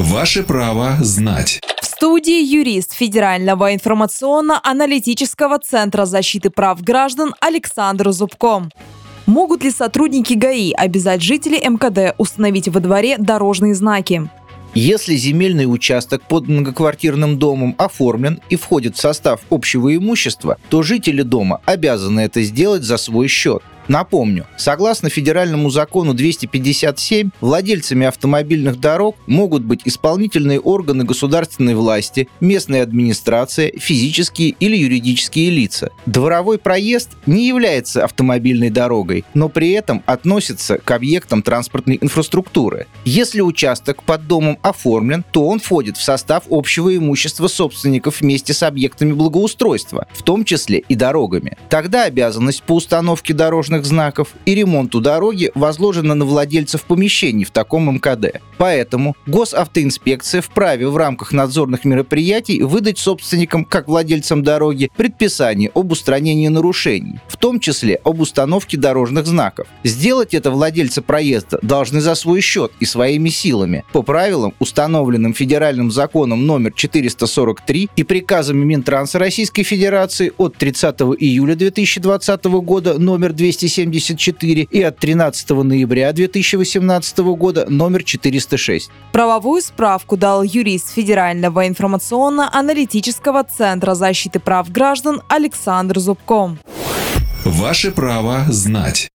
Ваше право знать. В студии юрист Федерального информационно-аналитического центра защиты прав граждан Александр Зубко. Могут ли сотрудники ГАИ обязать жителей МКД установить во дворе дорожные знаки? Если земельный участок под многоквартирным домом оформлен и входит в состав общего имущества, то жители дома обязаны это сделать за свой счет. Напомню, согласно федеральному закону 257, владельцами автомобильных дорог могут быть исполнительные органы государственной власти, местная администрация, физические или юридические лица. Дворовой проезд не является автомобильной дорогой, но при этом относится к объектам транспортной инфраструктуры. Если участок под домом оформлен, то он входит в состав общего имущества собственников вместе с объектами благоустройства, в том числе и дорогами. Тогда обязанность по установке дорожных дорожных знаков и ремонту дороги возложено на владельцев помещений в таком МКД. Поэтому госавтоинспекция вправе в рамках надзорных мероприятий выдать собственникам, как владельцам дороги, предписание об устранении нарушений, в том числе об установке дорожных знаков. Сделать это владельцы проезда должны за свой счет и своими силами, по правилам, установленным федеральным законом номер 443 и приказами Минтранса Российской Федерации от 30 июля 2020 года номер 200 274 и от 13 ноября 2018 года номер 406. Правовую справку дал юрист Федерального информационно-аналитического центра защиты прав граждан Александр Зубко. Ваше право знать.